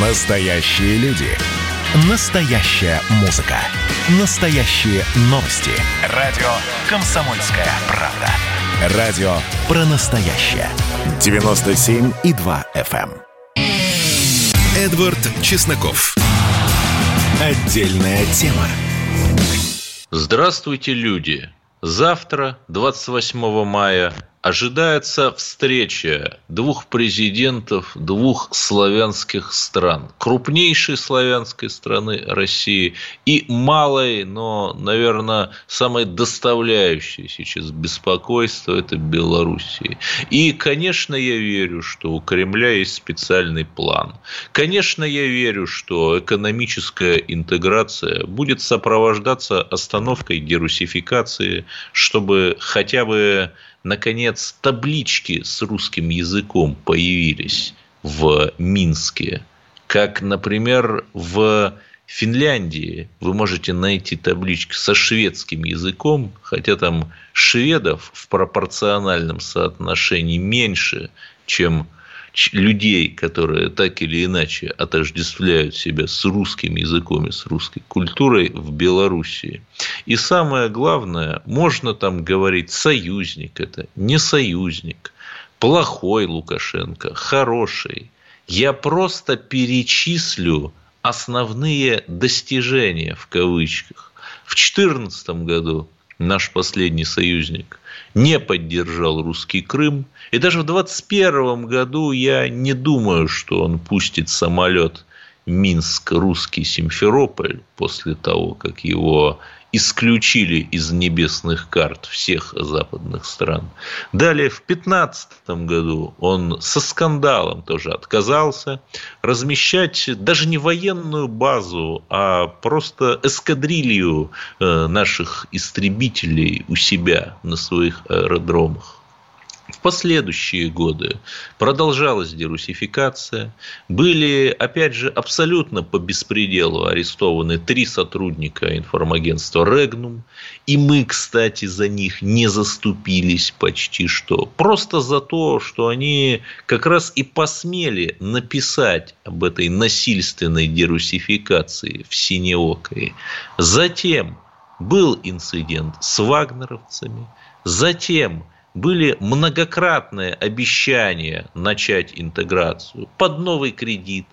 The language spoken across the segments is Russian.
Настоящие люди. Настоящая музыка. Настоящие новости. Радио «Комсомольская правда». Радио про настоящее. 97,2 FM. эм. Эдвард Чесноков. Отдельная тема. Здравствуйте, люди! Завтра, 28 мая, ожидается встреча двух президентов двух славянских стран. Крупнейшей славянской страны России и малой, но, наверное, самой доставляющей сейчас беспокойство – это Белоруссии. И, конечно, я верю, что у Кремля есть специальный план. Конечно, я верю, что экономическая интеграция будет сопровождаться остановкой дерусификации, чтобы хотя бы наконец, таблички с русским языком появились в Минске, как, например, в Финляндии вы можете найти таблички со шведским языком, хотя там шведов в пропорциональном соотношении меньше, чем людей, которые так или иначе отождествляют себя с русским языком и с русской культурой в Белоруссии. И самое главное, можно там говорить союзник это, не союзник, плохой Лукашенко, хороший. Я просто перечислю основные достижения в кавычках. В 2014 году наш последний союзник, не поддержал русский Крым. И даже в 2021 году я не думаю, что он пустит самолет Минск-Русский Симферополь после того, как его исключили из небесных карт всех западных стран. Далее, в 2015 году он со скандалом тоже отказался размещать даже не военную базу, а просто эскадрилью э, наших истребителей у себя на своих аэродромах. В последующие годы продолжалась дерусификация. Были, опять же, абсолютно по беспределу арестованы три сотрудника информагентства «Регнум». И мы, кстати, за них не заступились почти что. Просто за то, что они как раз и посмели написать об этой насильственной дерусификации в Синеокой. Затем был инцидент с вагнеровцами. Затем – были многократные обещания начать интеграцию под новый кредит,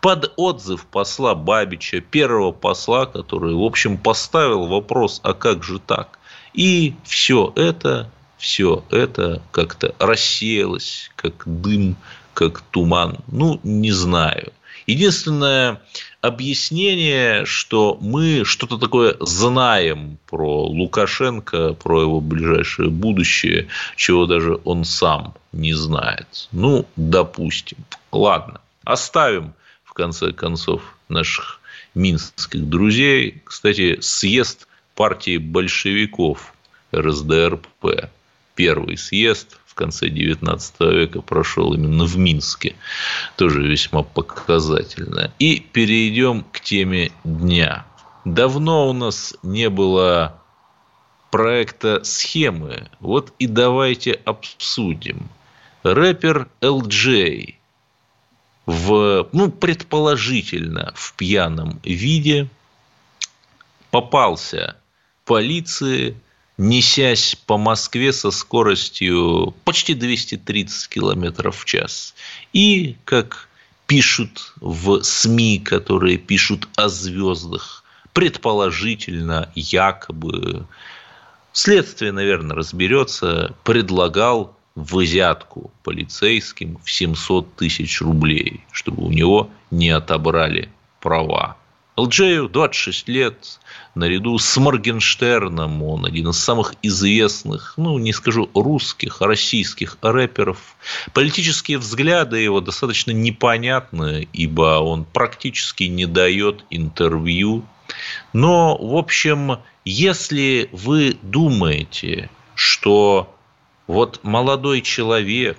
под отзыв посла Бабича, первого посла, который, в общем, поставил вопрос, а как же так? И все это, все это как-то рассеялось, как дым, как туман. Ну, не знаю. Единственное объяснение, что мы что-то такое знаем про Лукашенко, про его ближайшее будущее, чего даже он сам не знает. Ну, допустим. Ладно, оставим в конце концов наших минских друзей. Кстати, съезд партии большевиков РСДРП, первый съезд конце XIX века прошел именно в Минске. Тоже весьма показательно. И перейдем к теме дня. Давно у нас не было проекта схемы. Вот и давайте обсудим. Рэпер LJ в, ну, предположительно, в пьяном виде попался полиции несясь по Москве со скоростью почти 230 километров в час. И, как пишут в СМИ, которые пишут о звездах, предположительно, якобы, следствие, наверное, разберется, предлагал взятку полицейским в 700 тысяч рублей, чтобы у него не отобрали права. Элджею 26 лет, наряду с Моргенштерном, он один из самых известных, ну, не скажу русских, а российских рэперов. Политические взгляды его достаточно непонятны, ибо он практически не дает интервью. Но, в общем, если вы думаете, что вот молодой человек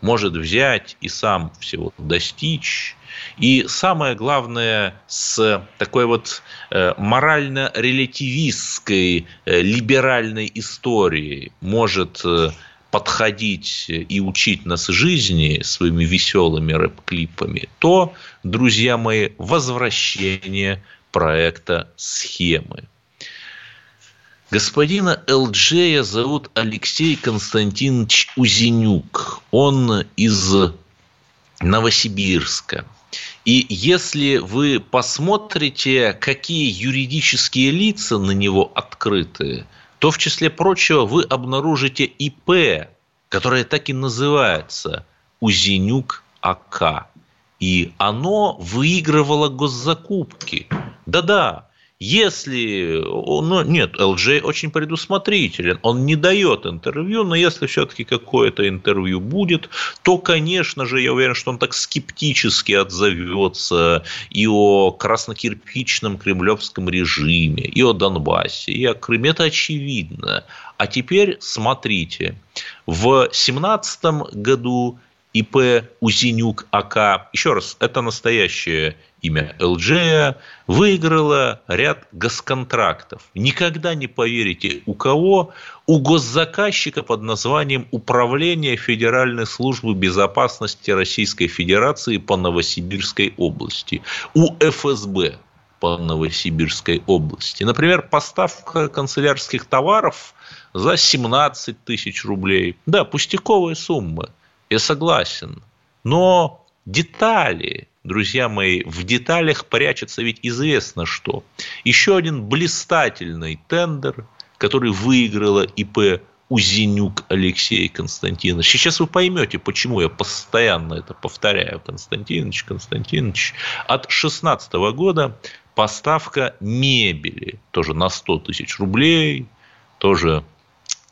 может взять и сам всего достичь, и самое главное, с такой вот э, морально-релятивистской, э, либеральной историей может э, подходить и учить нас жизни своими веселыми рэп-клипами, то, друзья мои, возвращение проекта «Схемы». Господина Элджея зовут Алексей Константинович Узенюк. Он из Новосибирска. И если вы посмотрите, какие юридические лица на него открыты, то в числе прочего вы обнаружите ИП, которое так и называется Узенюк АК. И оно выигрывало госзакупки. Да-да, если, ну, нет, LJ очень предусмотрителен, он не дает интервью, но если все-таки какое-то интервью будет, то, конечно же, я уверен, что он так скептически отзовется и о краснокирпичном кремлевском режиме, и о Донбассе, и о Крыме. Это очевидно. А теперь смотрите, в 2017 году ИП Узенюк АК, еще раз, это настоящее имя ЛДЖ, выиграла ряд госконтрактов. Никогда не поверите, у кого? У госзаказчика под названием Управление Федеральной службы безопасности Российской Федерации по Новосибирской области. У ФСБ по Новосибирской области. Например, поставка канцелярских товаров за 17 тысяч рублей. Да, пустяковая сумма – я согласен. Но детали, друзья мои, в деталях прячется ведь известно что. Еще один блистательный тендер, который выиграла ИП Узенюк Алексей Константинович. Сейчас вы поймете, почему я постоянно это повторяю. Константинович, Константинович. От 2016 года поставка мебели тоже на 100 тысяч рублей, тоже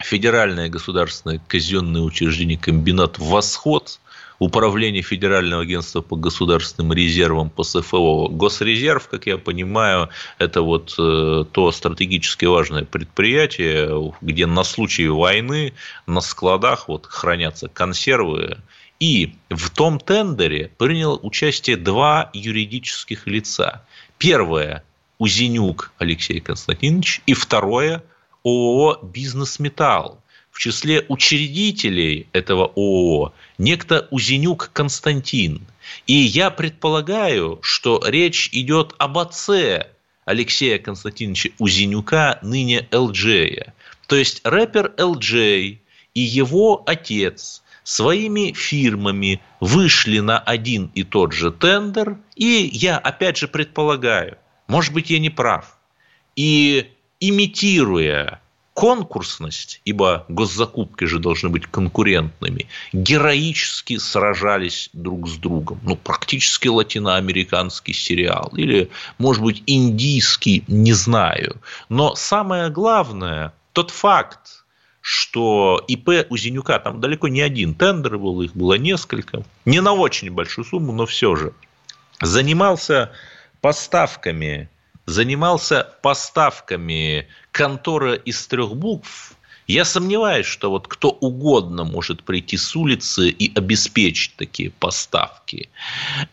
Федеральное государственное казенное учреждение «Комбинат Восход», Управление Федерального агентства по государственным резервам по СФО. Госрезерв, как я понимаю, это вот э, то стратегически важное предприятие, где на случай войны на складах вот хранятся консервы. И в том тендере приняло участие два юридических лица. Первое – Узенюк Алексей Константинович, и второе – ООО «Бизнес Металл». В числе учредителей этого ООО некто Узенюк Константин. И я предполагаю, что речь идет об отце Алексея Константиновича Узенюка, ныне Элджея. То есть рэпер Элджей и его отец своими фирмами вышли на один и тот же тендер, и я опять же предполагаю, может быть, я не прав, и имитируя конкурсность, ибо госзакупки же должны быть конкурентными, героически сражались друг с другом. Ну, практически латиноамериканский сериал. Или, может быть, индийский, не знаю. Но самое главное, тот факт, что ИП у Зенюка, там далеко не один тендер был, их было несколько, не на очень большую сумму, но все же, занимался поставками занимался поставками контора из трех букв, я сомневаюсь, что вот кто угодно может прийти с улицы и обеспечить такие поставки.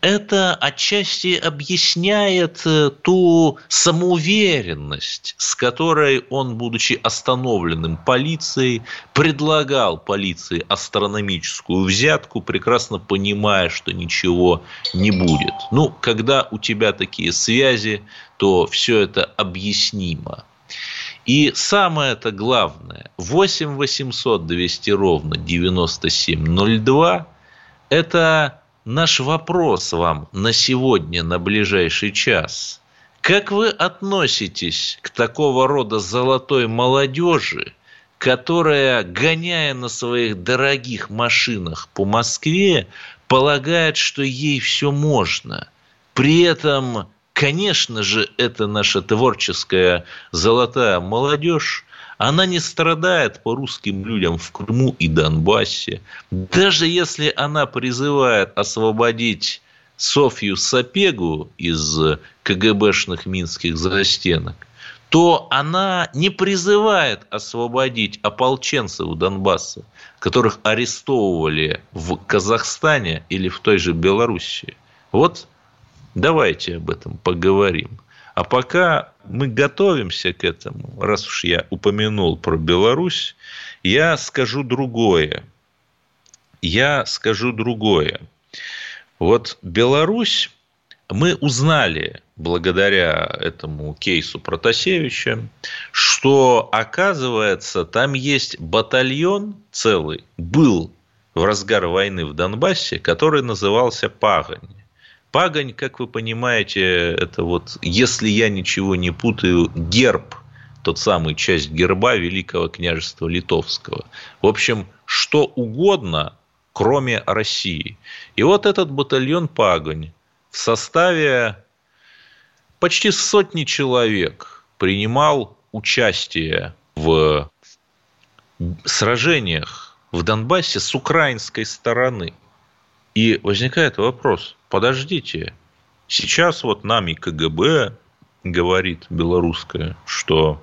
Это отчасти объясняет э, ту самоуверенность, с которой он, будучи остановленным полицией, предлагал полиции астрономическую взятку, прекрасно понимая, что ничего не будет. Ну, когда у тебя такие связи, то все это объяснимо. И самое это главное, 8 800 200 ровно 9702 – это наш вопрос вам на сегодня, на ближайший час. Как вы относитесь к такого рода золотой молодежи, которая, гоняя на своих дорогих машинах по Москве, полагает, что ей все можно, при этом Конечно же, это наша творческая золотая молодежь, она не страдает по русским людям в Крыму и Донбассе. Даже если она призывает освободить Софью Сапегу из КГБшных минских застенок, то она не призывает освободить ополченцев Донбасса, которых арестовывали в Казахстане или в той же Белоруссии. Вот Давайте об этом поговорим. А пока мы готовимся к этому, раз уж я упомянул про Беларусь, я скажу другое. Я скажу другое. Вот Беларусь мы узнали благодаря этому кейсу Протасевича, что, оказывается, там есть батальон целый, был в разгар войны в Донбассе, который назывался «Пагань». Пагань, как вы понимаете, это вот, если я ничего не путаю, герб, тот самый часть герба Великого княжества Литовского. В общем, что угодно, кроме России. И вот этот батальон Пагань в составе почти сотни человек принимал участие в сражениях в Донбассе с украинской стороны. И возникает вопрос, подождите, сейчас вот нами КГБ говорит белорусское, что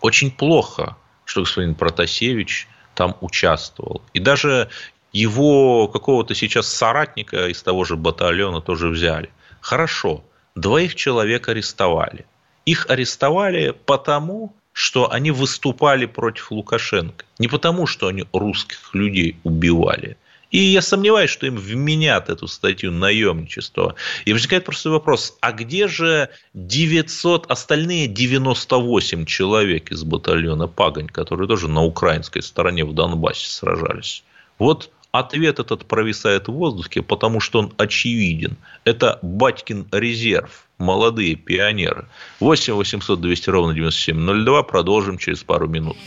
очень плохо, что господин Протасевич там участвовал. И даже его какого-то сейчас соратника из того же батальона тоже взяли. Хорошо, двоих человек арестовали. Их арестовали потому, что они выступали против Лукашенко. Не потому, что они русских людей убивали. И я сомневаюсь, что им вменят эту статью наемничества. И возникает простой вопрос, а где же 900, остальные 98 человек из батальона Пагань, которые тоже на украинской стороне в Донбассе сражались? Вот Ответ этот провисает в воздухе, потому что он очевиден. Это Батькин резерв, молодые пионеры. 8 800 200 ровно 9702. Продолжим через пару минут.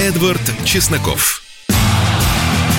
Эдвард Чесноков.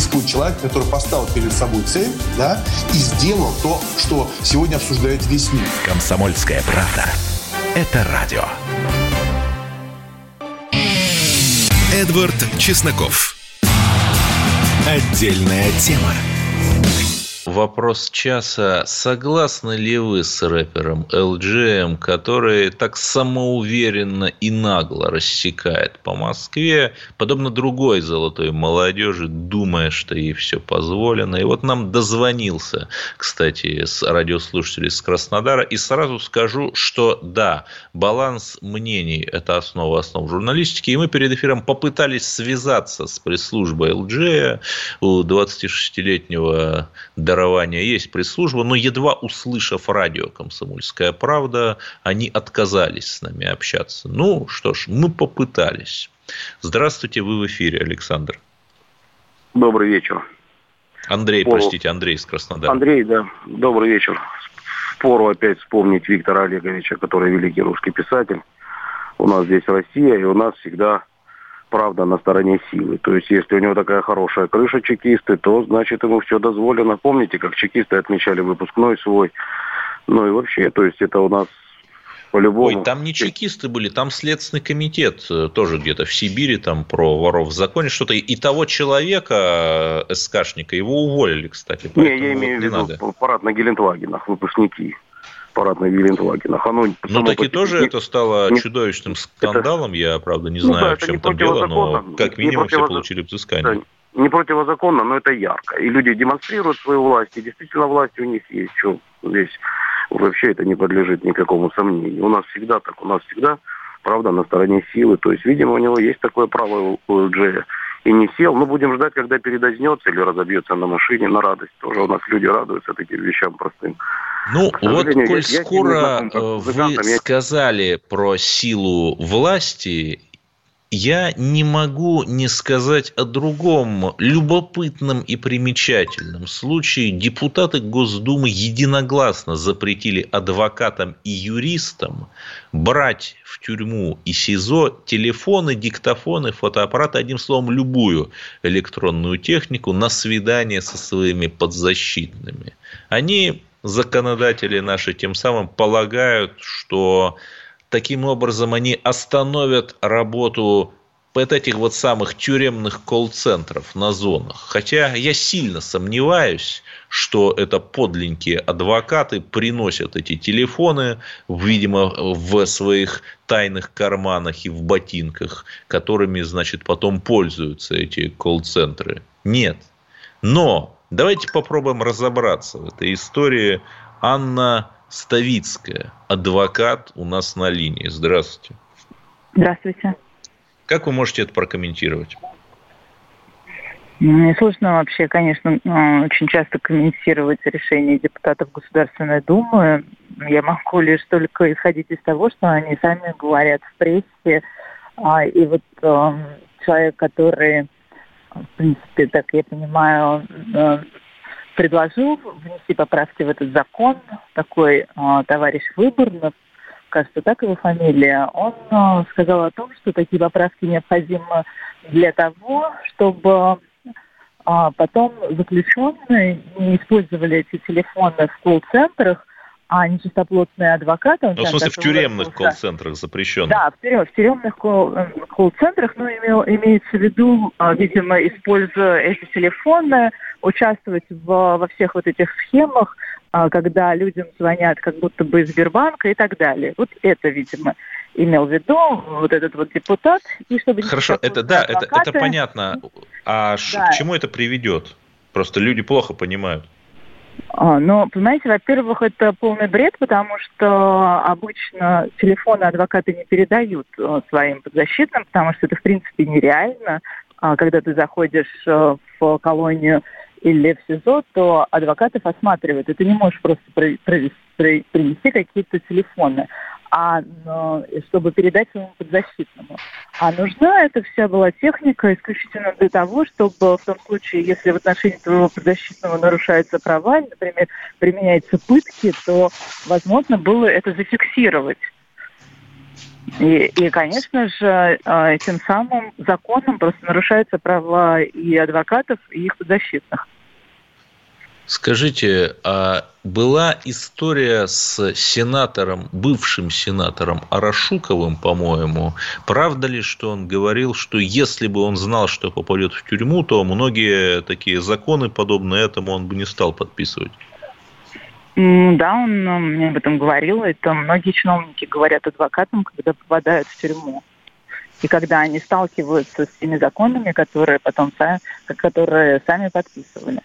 Существует человек, который поставил перед собой цель, да, и сделал то, что сегодня обсуждает весь мир. Комсомольская правда. Это радио. Эдвард Чесноков. Отдельная тема. Вопрос часа. Согласны ли вы с рэпером LGM, который так самоуверенно и нагло рассекает по Москве, подобно другой золотой молодежи, думая, что ей все позволено? И вот нам дозвонился, кстати, с радиослушателей из Краснодара, и сразу скажу, что да, баланс мнений – это основа основ журналистики, и мы перед эфиром попытались связаться с пресс-службой LG у 26-летнего дарования есть пресс-служба, но едва услышав радио «Комсомольская правда», они отказались с нами общаться. Ну, что ж, мы попытались. Здравствуйте, вы в эфире, Александр. Добрый вечер. Андрей, Пору. простите, Андрей из Краснодара. Андрей, да, добрый вечер. Пору опять вспомнить Виктора Олеговича, который великий русский писатель. У нас здесь Россия, и у нас всегда правда на стороне силы. То есть, если у него такая хорошая крыша чекисты, то значит ему все дозволено. Помните, как чекисты отмечали выпускной свой? Ну и вообще, то есть это у нас по-любому. Ой, там не чекисты были, там Следственный комитет э, тоже где-то в Сибири, там про воров в законе что-то. И того человека, э, СКшника, его уволили, кстати. Не, я имею в виду парад на Гелендвагенах, выпускники парад на Гелендвагенах. Оно ну, таки тоже не, это стало не, чудовищным скандалом. Это, я, правда, не ну, знаю, да, в чем там дело, но как минимум все получили взыскание. Да, не противозаконно, но это ярко. И люди демонстрируют свою власть, и действительно власть у них есть. Что здесь вообще это не подлежит никакому сомнению. У нас всегда так, у нас всегда правда на стороне силы. То есть, видимо, у него есть такое право у Джея и не сел. Ну, будем ждать, когда передознется или разобьется на машине на радость. Тоже у нас люди радуются таким вещам простым. Ну, вот, коль я, скоро я вы сказали про силу власти, я не могу не сказать о другом любопытном и примечательном случае. Депутаты Госдумы единогласно запретили адвокатам и юристам брать в тюрьму и СИЗО телефоны, диктофоны, фотоаппараты, одним словом, любую электронную технику на свидание со своими подзащитными. Они, законодатели наши, тем самым полагают, что Таким образом, они остановят работу от этих вот самых тюремных колл-центров на зонах. Хотя я сильно сомневаюсь, что это подленькие адвокаты приносят эти телефоны, видимо, в своих тайных карманах и в ботинках, которыми, значит, потом пользуются эти колл-центры. Нет. Но давайте попробуем разобраться в этой истории. Анна Ставицкая, адвокат у нас на линии. Здравствуйте. Здравствуйте. Как вы можете это прокомментировать? Мне сложно вообще, конечно, э, очень часто комментировать решения депутатов Государственной Думы. Я могу лишь только исходить из того, что они сами говорят в прессе. А, и вот э, человек, который, в принципе, так я понимаю, э, предложил внести поправки в этот закон, такой товарищ Выборнов, кажется, так его фамилия, он э, сказал о том, что такие поправки необходимы для того, чтобы потом заключенные не использовали эти телефоны в колл-центрах, а нечистоплотные адвокаты... Ну, в смысле, в тюремных колл-центрах запрещено? Да, в, тюрем, в тюремных э, колл-центрах, ну, имел, имеется в виду, а, видимо, используя эти телефоны, участвовать в, во всех вот этих схемах, а, когда людям звонят как будто бы из Сбербанка и так далее. Вот это, видимо, имел в виду вот этот вот депутат. И чтобы Хорошо, это да, адвокаты... это, это понятно. А да. к чему это приведет? Просто люди плохо понимают. А, ну, понимаете, во-первых, это полный бред, потому что обычно телефоны адвокаты не передают э, своим подзащитным, потому что это, в принципе, нереально. А, когда ты заходишь э, в колонию или в СИЗО, то адвокатов осматривают, и ты не можешь просто принести какие-то телефоны, а чтобы передать своему подзащитному. А нужна эта вся была техника исключительно для того, чтобы в том случае, если в отношении твоего подзащитного нарушаются права, например, применяются пытки, то возможно было это зафиксировать. И, и, конечно же, а, тем самым законом просто нарушаются права и адвокатов, и их подзащитных. Скажите, а была история с сенатором, бывшим сенатором Арашуковым, по-моему. Правда ли, что он говорил, что если бы он знал, что попадет в тюрьму, то многие такие законы, подобные этому, он бы не стал подписывать? Да, он э, мне об этом говорил. Это многие чиновники говорят адвокатам, когда попадают в тюрьму. И когда они сталкиваются с теми законами, которые потом сами, которые сами подписывали.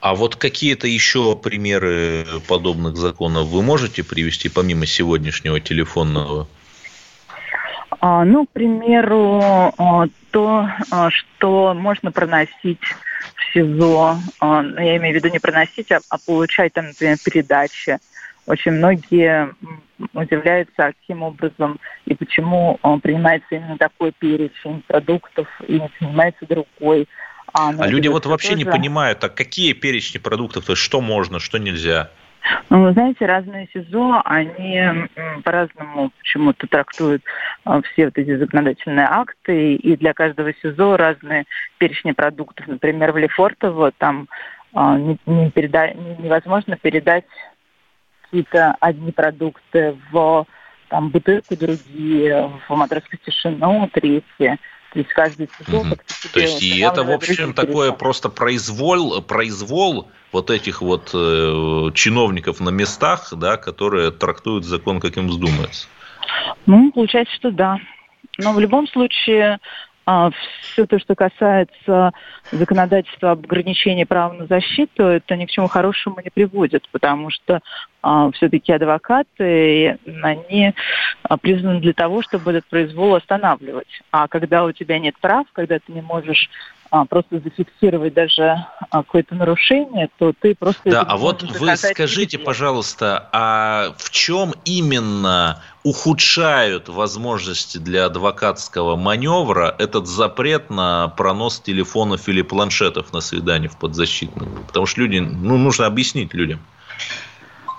А вот какие-то еще примеры подобных законов вы можете привести, помимо сегодняшнего телефонного? А, ну, к примеру, а, то, а, что можно проносить в СИЗО, ну, я имею в виду не проносить, а, а получать там, например, передачи. Очень многие удивляются, каким образом и почему принимается именно такой перечень продуктов и не принимается другой. А, а люди вот вообще тоже... не понимают, а какие перечни продуктов, то есть что можно, что нельзя? Ну, вы знаете, разные СИЗО, они по-разному почему-то трактуют а, все вот эти законодательные акты, и для каждого СИЗО разные перечни продуктов. Например, в Лефортово там а, не, не переда... невозможно передать какие-то одни продукты в там, бутылку другие, в матросскую тишину третьи. То есть каждый сезон угу. То есть и это, в общем, такое просто произвол, произвол вот этих вот э, чиновников на местах, да, которые трактуют закон, как им вздумается. Ну, получается, что да. Но в любом случае все то, что касается законодательства об ограничении права на защиту, это ни к чему хорошему не приводит, потому что а, все-таки адвокаты, они а, признаны для того, чтобы этот произвол останавливать. А когда у тебя нет прав, когда ты не можешь а, просто зафиксировать даже а, какое-то нарушение, то ты просто... Да, а вот вы скажите, пожалуйста, а в чем именно ухудшают возможности для адвокатского маневра этот запрет на пронос телефонов или планшетов на свидание в подзащитном? Потому что люди, ну, нужно объяснить людям.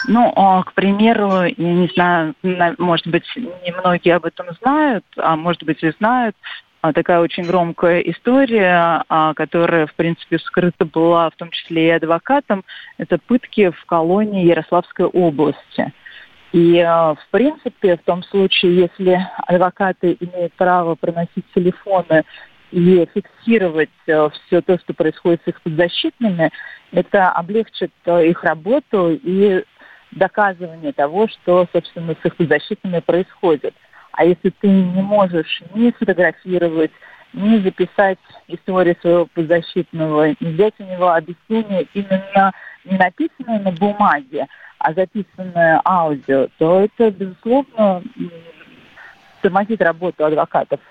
Ну, а, к примеру, я не знаю, может быть, немногие об этом знают, а может быть и знают, такая очень громкая история, а, которая, в принципе, скрыта была в том числе и адвокатом, это пытки в колонии Ярославской области. И, э, в принципе, в том случае, если адвокаты имеют право проносить телефоны и фиксировать все то, что происходит с их подзащитными, это облегчит их работу и доказывание того, что, собственно, с их подзащитными происходит. А если ты не можешь ни сфотографировать, ни записать историю своего подзащитного, не взять у него объяснение именно не написанное на бумаге, а записанное аудио, то это, безусловно, тормозит работу адвокатов.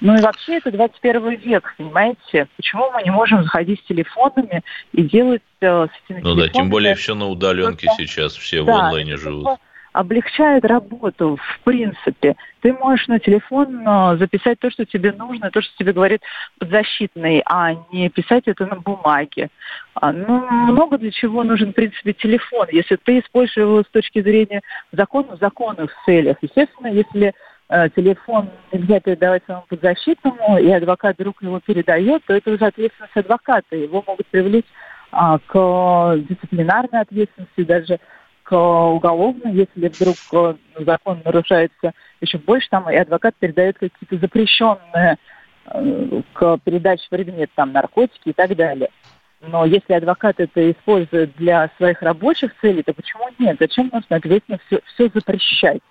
Ну и вообще это 21 век, понимаете? Почему мы не можем заходить с телефонами и делать э, с этими Ну да, тем более все на удаленке сейчас, все да, в онлайне живут. Облегчает работу, в принципе. Ты можешь на телефон э, записать то, что тебе нужно, то, что тебе говорит подзащитный, а не писать это на бумаге. А, ну, много для чего нужен, в принципе, телефон. Если ты используешь его с точки зрения закона, в законных целях. Естественно, если Э, телефон нельзя передавать своему подзащитному, и адвокат вдруг его передает, то это уже ответственность адвоката. Его могут привлечь а, к дисциплинарной ответственности, даже к уголовной, если вдруг э, закон нарушается еще больше, там и адвокат передает какие-то запрещенные э, к передаче предмет, там, наркотики и так далее. Но если адвокат это использует для своих рабочих целей, то почему нет? Зачем нужно обязательно все, все запрещать?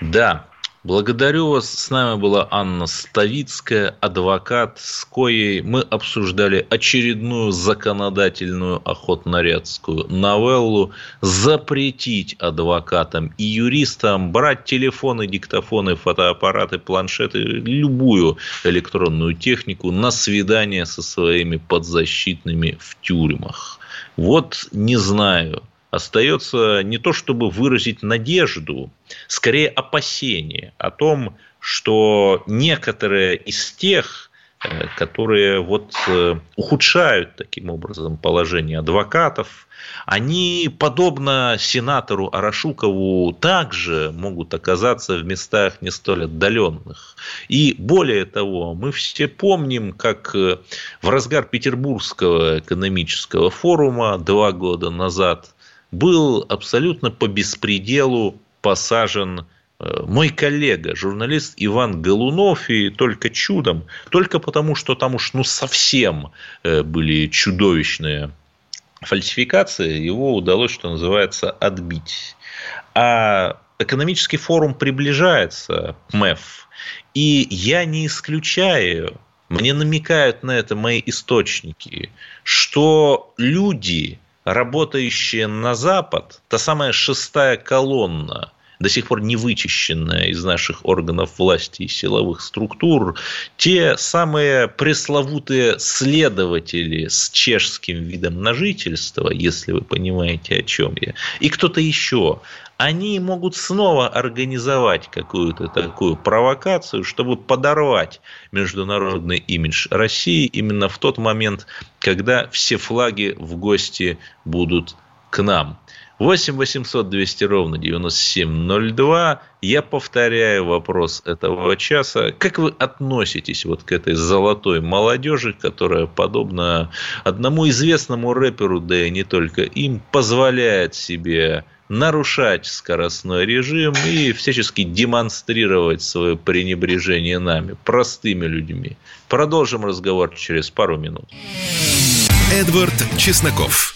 Да, Благодарю вас. С нами была Анна Ставицкая, адвокат, с коей мы обсуждали очередную законодательную охотнорядскую новеллу запретить адвокатам и юристам брать телефоны, диктофоны, фотоаппараты, планшеты, любую электронную технику на свидание со своими подзащитными в тюрьмах. Вот не знаю – остается не то чтобы выразить надежду, скорее опасение о том, что некоторые из тех, э, которые вот э, ухудшают таким образом положение адвокатов, они, подобно сенатору Арашукову, также могут оказаться в местах не столь отдаленных. И более того, мы все помним, как э, в разгар Петербургского экономического форума два года назад был абсолютно по беспределу посажен э, мой коллега, журналист Иван Голунов, и только чудом, только потому, что там уж ну совсем э, были чудовищные фальсификации, его удалось, что называется, отбить. А экономический форум приближается, МЭФ, и я не исключаю, мне намекают на это мои источники, что люди, работающие на Запад, та самая шестая колонна, до сих пор не вычищенная из наших органов власти и силовых структур, те самые пресловутые следователи с чешским видом на жительство, если вы понимаете, о чем я, и кто-то еще, они могут снова организовать какую-то такую провокацию, чтобы подорвать международный имидж России именно в тот момент, когда все флаги в гости будут к нам. 8 800 200 ровно 9702. Я повторяю вопрос этого часа. Как вы относитесь вот к этой золотой молодежи, которая, подобно одному известному рэперу, да и не только им, позволяет себе нарушать скоростной режим и всячески демонстрировать свое пренебрежение нами, простыми людьми. Продолжим разговор через пару минут. Эдвард Чесноков.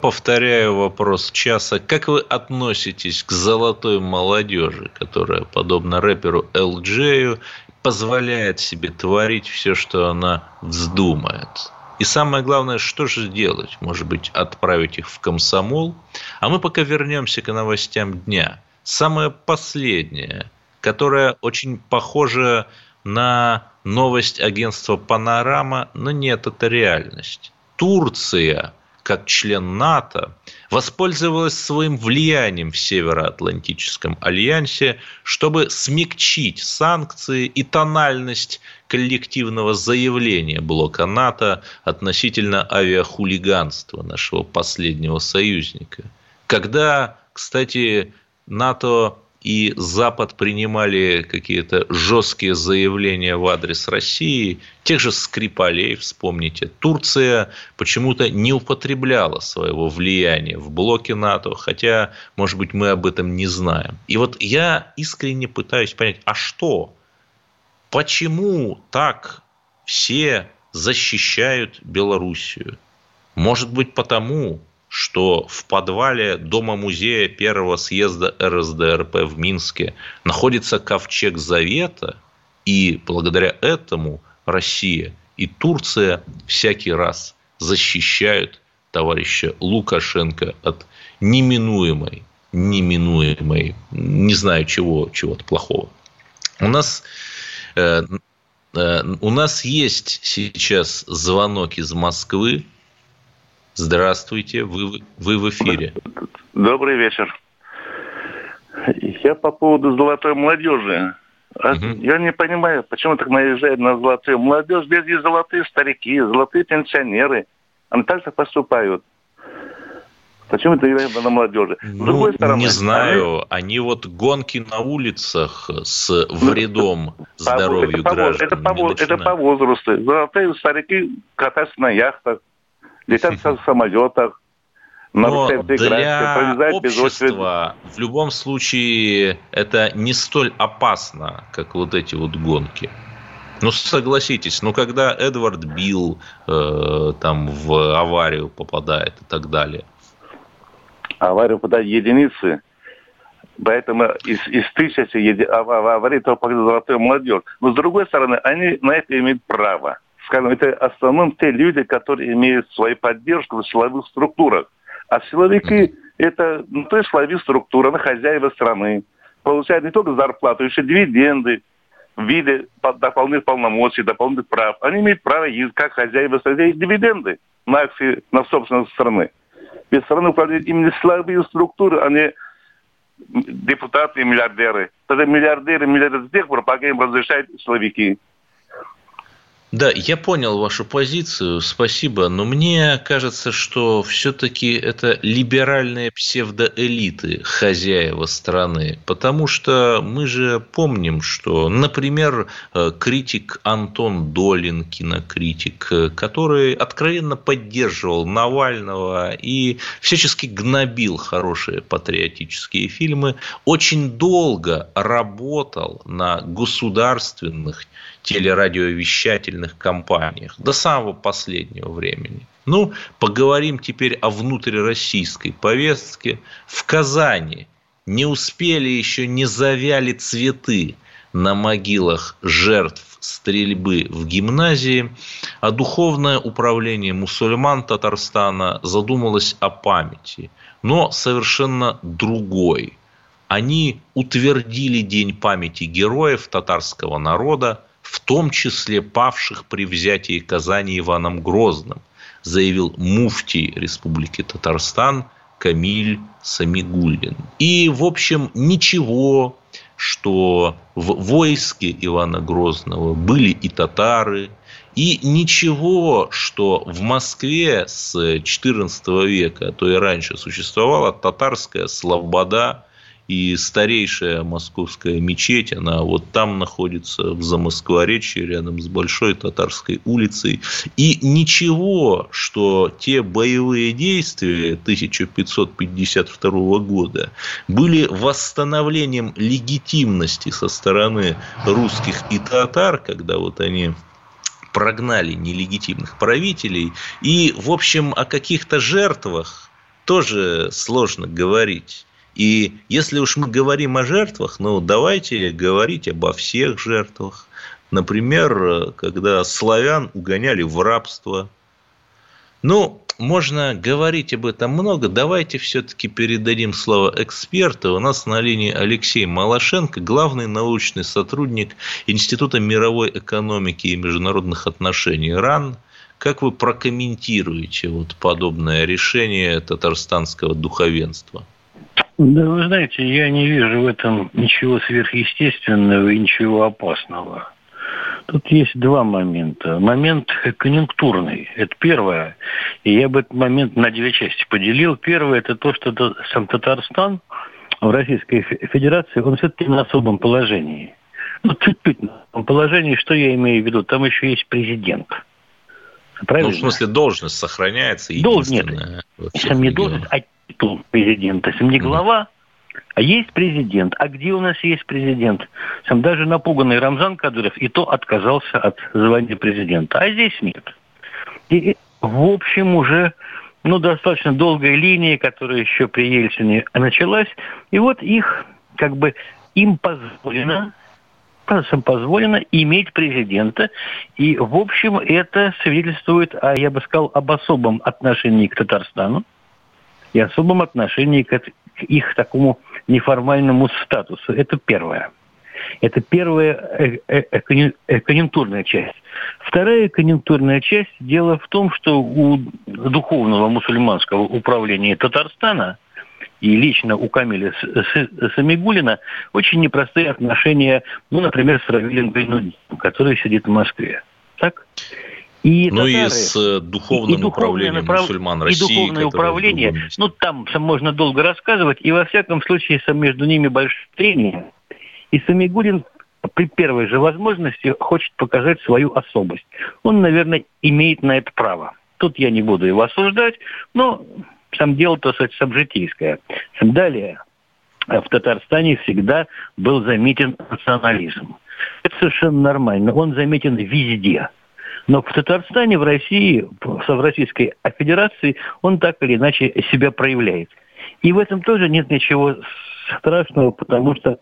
Повторяю вопрос часа. Как вы относитесь к золотой молодежи, которая, подобно рэперу LJ, позволяет себе творить все, что она вздумает? И самое главное, что же делать? Может быть, отправить их в комсомол? А мы пока вернемся к новостям дня. Самое последнее, которое очень похоже на новость агентства «Панорама», но нет, это реальность. Турция как член НАТО, воспользовалась своим влиянием в Североатлантическом альянсе, чтобы смягчить санкции и тональность коллективного заявления блока НАТО относительно авиахулиганства нашего последнего союзника. Когда, кстати, НАТО и Запад принимали какие-то жесткие заявления в адрес России, тех же Скрипалей, вспомните, Турция почему-то не употребляла своего влияния в блоке НАТО, хотя, может быть, мы об этом не знаем. И вот я искренне пытаюсь понять, а что? Почему так все защищают Белоруссию? Может быть, потому, что в подвале Дома-музея первого съезда РСДРП в Минске находится ковчег Завета, и благодаря этому Россия и Турция всякий раз защищают товарища Лукашенко от неминуемой, неминуемой, не знаю чего, чего-то плохого. У нас э, э, у нас есть сейчас звонок из Москвы. Здравствуйте, вы, вы в эфире. Добрый вечер. Я по поводу золотой молодежи. А Я не понимаю, почему так наезжают на золотую молодежь. Здесь есть золотые старики, золотые пенсионеры. Они также поступают. Почему это играет на молодежи? С Ну, другой стороны, не знаю, они вот гонки на улицах с вредом здоровью это по, воз- граждан это, по возрасту. Золотые старики катаются на яхтах, летят в самолетах, Но для общества в любом случае это не столь опасно, как вот эти вот гонки. Ну, согласитесь, ну, когда Эдвард Билл э, там в аварию попадает и так далее. аварию подать единицы. Поэтому из, из тысячи еди- ав- ав- аварий только попадет золотой молодежь. Но с другой стороны, они на это имеют право. Скажем, это в основном те люди, которые имеют свою поддержку в силовых структурах. А силовики это ну, то есть силовые структуры, они хозяева страны. Получают не только зарплату, еще дивиденды в виде по- дополнительных полномочий, дополнительных прав. Они имеют право есть как хозяева страны дивиденды на акции, на собственность страны. Ведь страну управляют именно силовые структуры, а не депутаты и миллиардеры. Тогда миллиардеры, миллиардеры с тех пор, пока им разрешают силовики. Да, я понял вашу позицию, спасибо, но мне кажется, что все-таки это либеральные псевдоэлиты, хозяева страны, потому что мы же помним, что, например, э, критик Антон Долин, кинокритик, э, который откровенно поддерживал Навального и всячески гнобил хорошие патриотические фильмы, очень долго работал на государственных телерадиовещательных компаниях до самого последнего времени. Ну, поговорим теперь о внутрироссийской повестке. В Казани не успели еще, не завяли цветы на могилах жертв стрельбы в гимназии, а духовное управление мусульман Татарстана задумалось о памяти, но совершенно другой. Они утвердили День памяти героев татарского народа, в том числе павших при взятии Казани Иваном Грозным, заявил муфтий Республики Татарстан Камиль Самигуллин. И, в общем, ничего, что в войске Ивана Грозного были и татары, и ничего, что в Москве с XIV века, а то и раньше существовала татарская слобода, и старейшая московская мечеть, она вот там находится в Замоскворечье, рядом с Большой Татарской улицей. И ничего, что те боевые действия 1552 года были восстановлением легитимности со стороны русских и татар, когда вот они прогнали нелегитимных правителей. И, в общем, о каких-то жертвах тоже сложно говорить. И если уж мы говорим о жертвах, ну, давайте говорить обо всех жертвах. Например, когда славян угоняли в рабство. Ну, можно говорить об этом много. Давайте все-таки передадим слово эксперту. У нас на линии Алексей Малашенко, главный научный сотрудник Института мировой экономики и международных отношений РАН. Как вы прокомментируете вот подобное решение татарстанского духовенства? Да, вы знаете, я не вижу в этом ничего сверхъестественного и ничего опасного. Тут есть два момента. Момент конъюнктурный. Это первое. И я бы этот момент на две части поделил. Первое – это то, что сам Татарстан в Российской Федерации, он все-таки на особом положении. Ну, чуть-чуть на особом положении. Что я имею в виду? Там еще есть президент. Правильно? Ну, в смысле, должность сохраняется. Должность. Нет, сам не должность, а титул президента. Если не глава, а есть президент. А где у нас есть президент? Сам даже напуганный Рамзан Кадыров и то отказался от звания президента. А здесь нет. И, в общем, уже ну, достаточно долгая линия, которая еще при Ельцине началась. И вот их, как бы, им позволено позволено иметь президента. И, в общем, это свидетельствует, о, я бы сказал, об особом отношении к Татарстану и особом отношении к, к их такому неформальному статусу. Это первое. Это первая э, э, э, конъюнктурная часть. Вторая конъюнктурная часть – дело в том, что у духовного мусульманского управления Татарстана и лично у Камиля Самигулина очень непростые отношения, ну, например, с Равилем Гайнудином, который сидит в Москве. Так? И ну татары, и с духовным и, и управлением направ... мусульман России. И духовное управление, ну там можно долго рассказывать, и во всяком случае между ними большое трение. И Самигулин при первой же возможности хочет показать свою особость. Он, наверное, имеет на это право. Тут я не буду его осуждать, но сам дело-то сабжитийское. Далее, в Татарстане всегда был заметен национализм. Это совершенно нормально. Он заметен везде. Но в Татарстане, в России, в Российской Федерации он так или иначе себя проявляет. И в этом тоже нет ничего страшного, потому что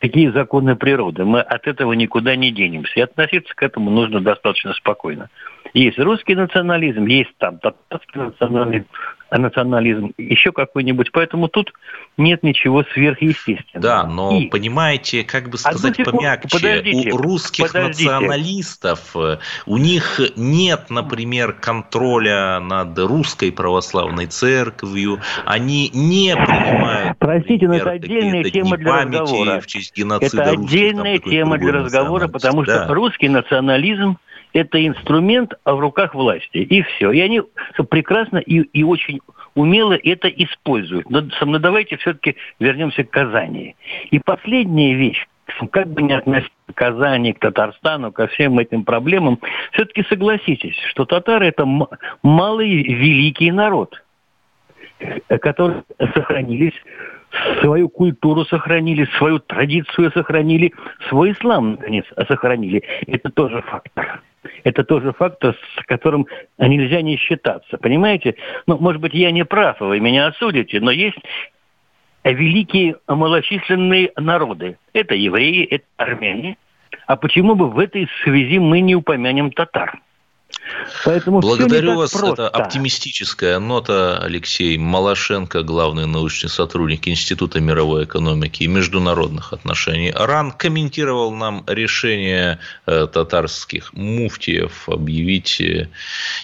такие законы природы. Мы от этого никуда не денемся. И относиться к этому нужно достаточно спокойно. Есть русский национализм, есть там татарский национализм, национализм, еще какой-нибудь. Поэтому тут нет ничего сверхъестественного. Да, но и... понимаете, как бы сказать секунду, помягче, у русских подождите. националистов э, у них нет, например, контроля над русской православной церковью, они не принимают... Простите, например, но это отдельная тема для разговора. В честь геноцида это отдельная русских, тема для разговора, потому да. что русский национализм это инструмент в руках власти. И все. И они прекрасно и, и очень умело это используют. Но, но давайте все-таки вернемся к Казани. И последняя вещь, как бы не относиться к Казани, к Татарстану, ко всем этим проблемам, все-таки согласитесь, что татары это малый великий народ, который сохранились свою культуру сохранили, свою традицию сохранили, свой ислам, наконец, сохранили. Это тоже фактор. Это тоже фактор, с которым нельзя не считаться. Понимаете? Ну, может быть, я не прав, вы меня осудите, но есть великие малочисленные народы. Это евреи, это армяне. А почему бы в этой связи мы не упомянем татар? Поэтому Благодарю вас. Просто. Это оптимистическая нота. Алексей Малашенко, главный научный сотрудник Института мировой экономики и международных отношений. РАН комментировал нам решение э, татарских муфтиев объявить э,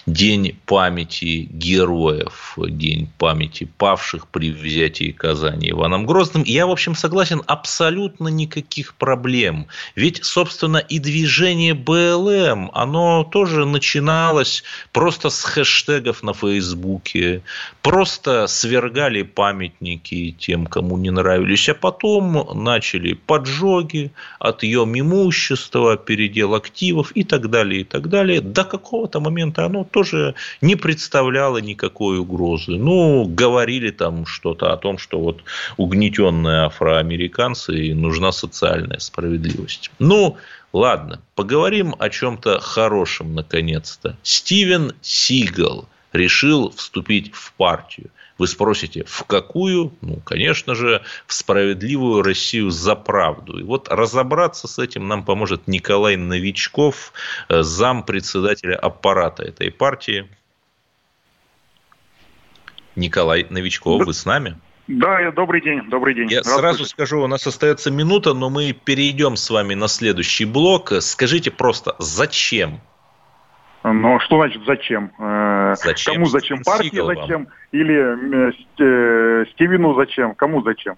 День памяти героев, День памяти павших при взятии Казани Иваном Грозным. Я, в общем, согласен, абсолютно никаких проблем. Ведь, собственно, и движение БЛМ, оно тоже начинает начиналось просто с хэштегов на Фейсбуке, просто свергали памятники тем, кому не нравились, а потом начали поджоги, отъем имущества, передел активов и так далее, и так далее. До какого-то момента оно тоже не представляло никакой угрозы. Ну, говорили там что-то о том, что вот угнетенные афроамериканцы и нужна социальная справедливость. Ну, Ладно, поговорим о чем-то хорошем наконец-то. Стивен Сигал решил вступить в партию. Вы спросите, в какую? Ну, конечно же, в справедливую Россию за правду. И вот разобраться с этим нам поможет Николай Новичков, э, зам председателя аппарата этой партии. Николай Новичков, вы с нами? Да, добрый день, добрый день. Я сразу скажу, у нас остается минута, но мы перейдем с вами на следующий блок. Скажите просто, зачем? Но что значит зачем? Э, Зачем Кому зачем? Партии Сигал вам? зачем? Или э, э, Стивену зачем? Кому зачем?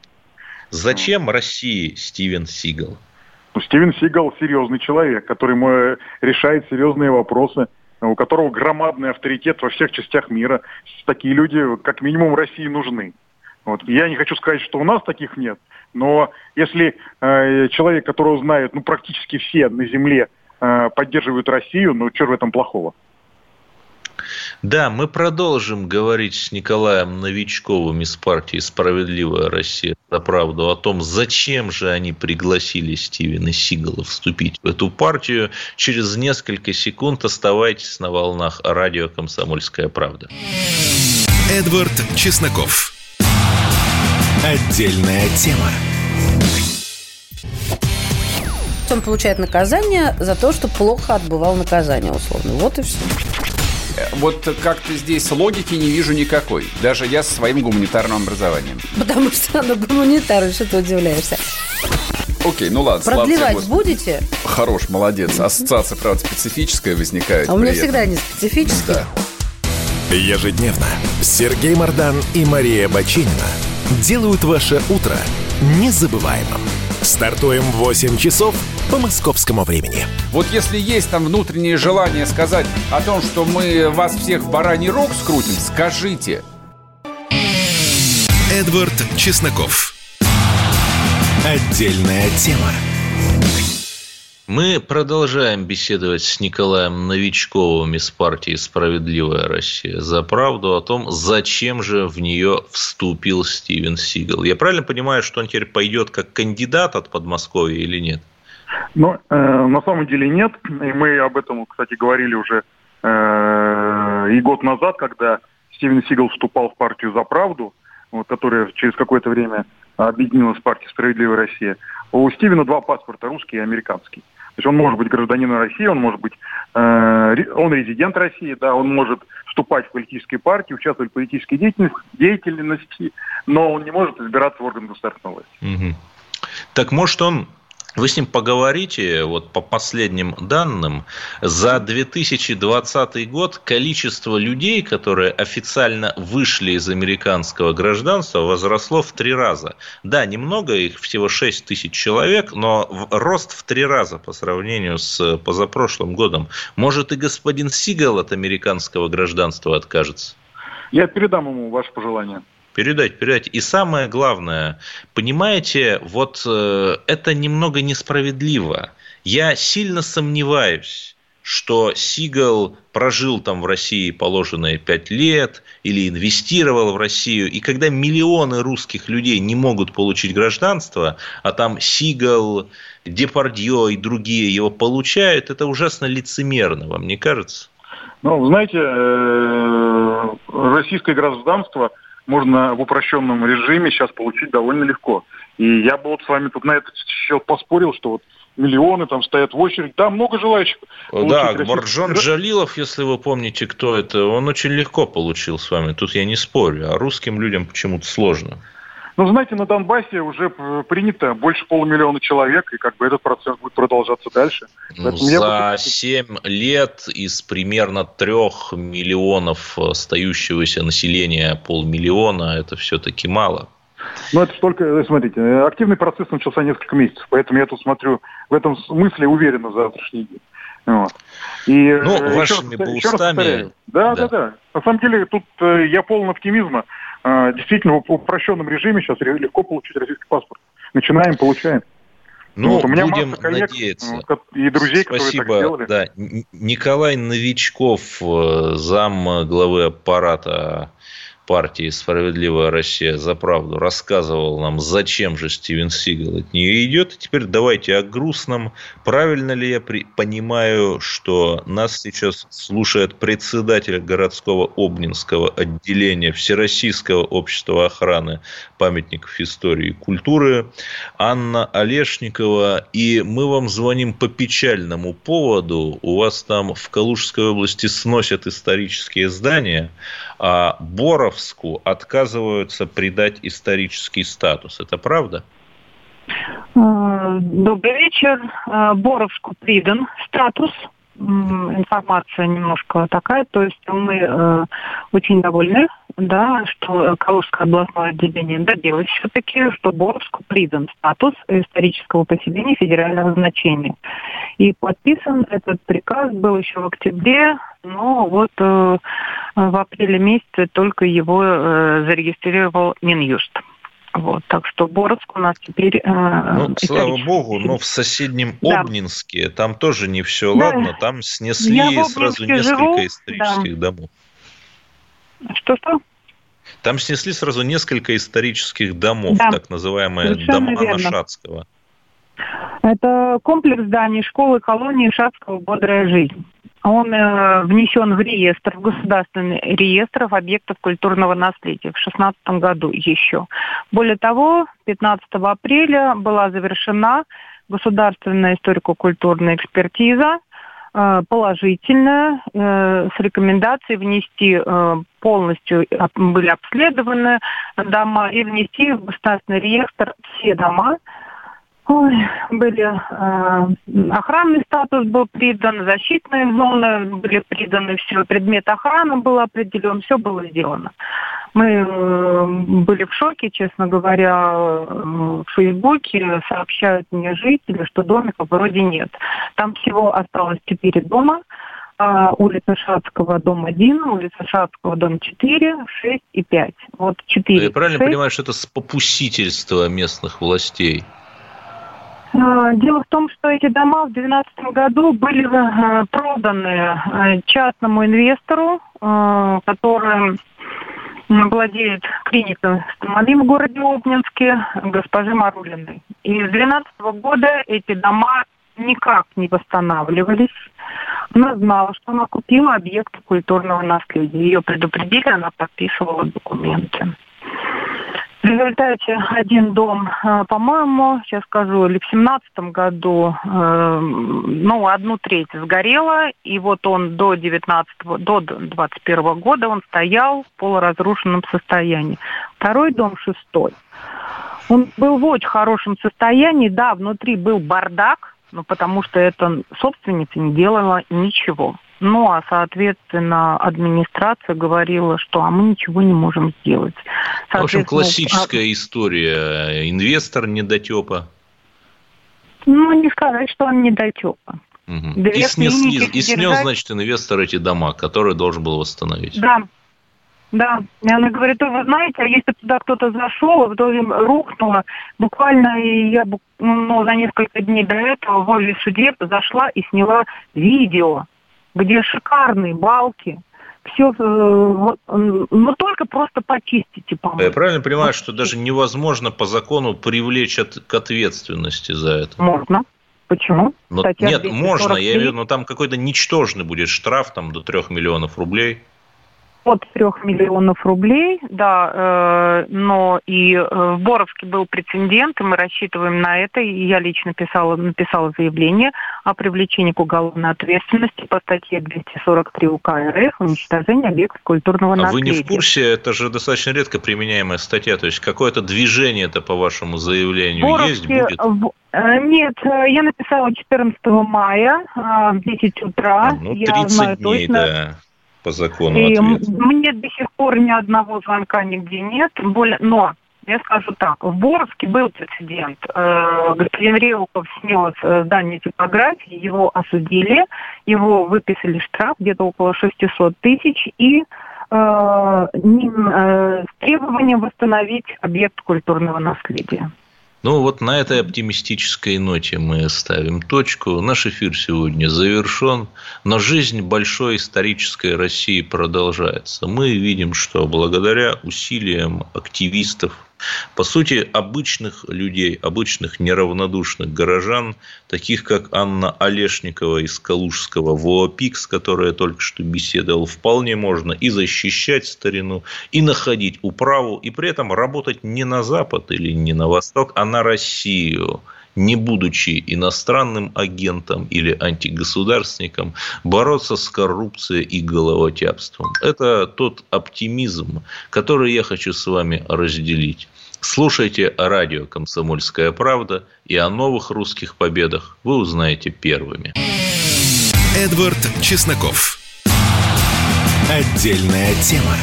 Зачем России Стивен Сигал? Ну, Стивен Сигал серьезный человек, который решает серьезные вопросы, у которого громадный авторитет во всех частях мира. Такие люди, как минимум, России нужны. Вот. Я не хочу сказать, что у нас таких нет, но если э, человек, которого знают ну, практически все на Земле, э, поддерживают Россию, ну что в этом плохого? Да, мы продолжим говорить с Николаем Новичковым из партии «Справедливая Россия за правду» о том, зачем же они пригласили Стивена Сигала вступить в эту партию. Через несколько секунд оставайтесь на волнах радио «Комсомольская правда». Эдвард Чесноков. Отдельная тема. Он получает наказание за то, что плохо отбывал наказание, условно. Вот и все. Вот как-то здесь логики не вижу никакой. Даже я со своим гуманитарным образованием. Потому что она гуманитарий, что ты удивляешься. Окей, ну ладно. Продлевать Господи. будете? Хорош, молодец. Ассоциация, правда, специфическая возникает. А у меня этом. всегда не специфически. Да. Ежедневно Сергей Мардан и Мария Бачинина делают ваше утро незабываемым. Стартуем в 8 часов по московскому времени. Вот если есть там внутреннее желание сказать о том, что мы вас всех в бараний рог скрутим, скажите. Эдвард Чесноков. Отдельная тема. Мы продолжаем беседовать с Николаем Новичковым из партии «Справедливая Россия за правду» о том, зачем же в нее вступил Стивен Сигал. Я правильно понимаю, что он теперь пойдет как кандидат от Подмосковья или нет? Но э, на самом деле нет. И мы об этом, кстати, говорили уже э, и год назад, когда Стивен Сигал вступал в партию «За правду», вот, которая через какое-то время объединилась с партией «Справедливая Россия». У Стивена два паспорта, русский и американский. То есть он может быть гражданином России, он может быть, э, он резидент России, да, он может вступать в политические партии, участвовать в политической деятельности, деятельности, но он не может избираться в органы государственной власти. Мгм. Так может он вы с ним поговорите, вот по последним данным, за 2020 год количество людей, которые официально вышли из американского гражданства, возросло в три раза. Да, немного, их всего 6 тысяч человек, но рост в три раза по сравнению с позапрошлым годом. Может и господин Сигал от американского гражданства откажется? Я передам ему ваше пожелание. Передать, передать. И самое главное, понимаете, вот э, это немного несправедливо. Я сильно сомневаюсь, что Сигал прожил там в России положенные пять лет или инвестировал в Россию. И когда миллионы русских людей не могут получить гражданство, а там Сигал, Депардье и другие его получают, это ужасно лицемерно, вам не кажется? Ну, знаете, э, российское гражданство можно в упрощенном режиме сейчас получить довольно легко. И я бы вот с вами тут на этот счет поспорил, что вот миллионы там стоят в очередь. Да, много желающих. Да, Боржон Джалилов, если вы помните, кто это, он очень легко получил с вами. Тут я не спорю, а русским людям почему-то сложно. Ну, знаете, на Донбассе уже п- принято больше полумиллиона человек, и как бы этот процесс будет продолжаться дальше. Ну, за 7 лет из примерно трех миллионов остающегося населения полмиллиона, это все-таки мало. Ну, это только, э, смотрите, э, активный процесс начался несколько месяцев, поэтому я тут смотрю в этом смысле уверенно за завтрашний день. Вот. И, Ну, э, вашими раз- раз устами, повторяю. Да, да. да, да, На самом деле тут э, я полон оптимизма. Э, Действительно, в упрощенном режиме сейчас легко получить российский паспорт. Начинаем, получаем. Ну, Вот, у меня будем масса коллег, надеяться. вот, и друзей, которые так Спасибо. сделали. Да. Николай Новичков, э, зам главы аппарата партии «Справедливая Россия за правду» рассказывал нам, зачем же Стивен Сигал от нее идет. И теперь давайте о грустном. Правильно ли я при... понимаю, что нас сейчас слушает председатель городского Обнинского отделения Всероссийского общества охраны памятников истории и культуры Анна Олешникова. И мы вам звоним по печальному поводу. У вас там в Калужской области сносят исторические здания, а Боровску отказываются придать исторический статус. Это правда? Э, Добрый вечер. Э, Боровску придан статус. Информация немножко такая, то есть мы э, очень довольны, да, что Калужское областное отделение добилось все-таки, что Боровску придан статус исторического поселения федерального значения. И подписан этот приказ был еще в октябре, но вот э, в апреле месяце только его э, зарегистрировал Минюст. Вот, так что Боровск у нас теперь... э, Ну, слава богу, но в соседнем Да. Обнинске там тоже не все Да. ладно. Там снесли Я сразу несколько живу, исторических домов. Что-что? Там снесли сразу несколько исторических домов, Да. так называемые Совершенно дома верно. Нашацкого. Это комплекс зданий школы колонии Шацкого «Бодрая жизнь». Он э, внесен в реестр, в государственный реестр объектов культурного наследия в 2016 году еще. Более того, 15 апреля была завершена государственная историко-культурная экспертиза, э, положительная, э, с рекомендацией внести э, полностью, были обследованы дома и внести в государственный реестр все дома, Ой, были э, охранный статус был придан, защитные зоны были приданы, все, предмет охраны был определен, все было сделано. Мы э, были в шоке, честно говоря, э, в Фейсбуке сообщают мне жители, что домиков вроде нет. Там всего осталось четыре дома, а, улица Шацкого, дом 1, улица Шацкого, дом 4, 6 и 5. Вот 4. Я правильно 6. понимаю, что это с попустительства местных властей? А, Дело в том, что эти дома в 2012 году были э, проданы э, частному инвестору, который владеет клиникой Стомали в городе Обнинске, госпожи Марулиной. И с 2012 года эти дома никак не восстанавливались. Она знала, что она купила объекты культурного наследия. Ее предупредили, она подписывала документы. В результате один дом, э, по-моему, сейчас скажу, или в семнадцатом году, э, ну, одну треть сгорело, и вот он до 19 до 21 года он стоял в полуразрушенном состоянии. Второй дом, шестой, он был в очень хорошем состоянии, да, внутри был бардак, ну, потому что эта собственница не делала ничего. Ну, а, соответственно, администрация говорила, что а мы ничего не можем сделать. В общем, Соответственно, а, классическая история. Инвестор недотепа. Ну, не сказать, что он недотепа. Две И, снесли, клиники и снес, значит, инвестор эти дома, которые должен был восстановить. Да. Да. И она говорит, «Ой, вы знаете, а если туда кто-то зашел, и в итоге рухнуло, буквально и я ну, за несколько дней до этого возле суде зашла и сняла видео, где шикарные балки, все, но только просто почистите, по-моему. Я правильно понимаю, что даже невозможно по закону привлечь от- к ответственности за это? Можно. Почему? Но- Статья нет, можно, я 243. имею в виду, но там какой-то ничтожный будет штраф там до 3 миллионов рублей. От трех миллионов рублей, да, э, но и э, в Боровске был прецедент, и мы рассчитываем на это, и я лично писала, написала заявление о привлечении к уголовной ответственности по статье 243 УК РФ «Уничтожение объектов культурного А вы наследия». не в курсе, это же достаточно редко применяемая статья, то есть какое-то движение это по вашему заявлению есть, Боровске, будет? в- э, Нет, э, я написала 14 мая в 10 утра. Ну, я 30 знаю дней, точно. да, по закону И ответ. мне до сих пор ни одного звонка нигде нет. Более, но я скажу так, в Боровске был прецедент. Э, Господин Реуков снес э, здание типографии, его осудили, его выписали штраф где-то около 600 тысяч и э, ним, э, с требованием восстановить объект культурного наследия. Ну, вот на этой оптимистической ноте мы ставим точку. Наш эфир сегодня завершен, но жизнь большой исторической России продолжается. Мы видим, что благодаря усилиям активистов, по сути, обычных людей, обычных неравнодушных горожан, таких как Анна Олешникова из Калужского ВОПИК, с которой я только что беседовал, вполне можно и защищать старину, и находить управу, и при этом работать не на Запад или не на Восток, а на Россию – не будучи иностранным агентом или антигосударственником, бороться с коррупцией и головотяпством. Это тот оптимизм, который я хочу с вами разделить. Слушайте радио «Комсомольская правда» и о новых русских победах вы узнаете первыми. Эдвард Чесноков. Отдельная тема.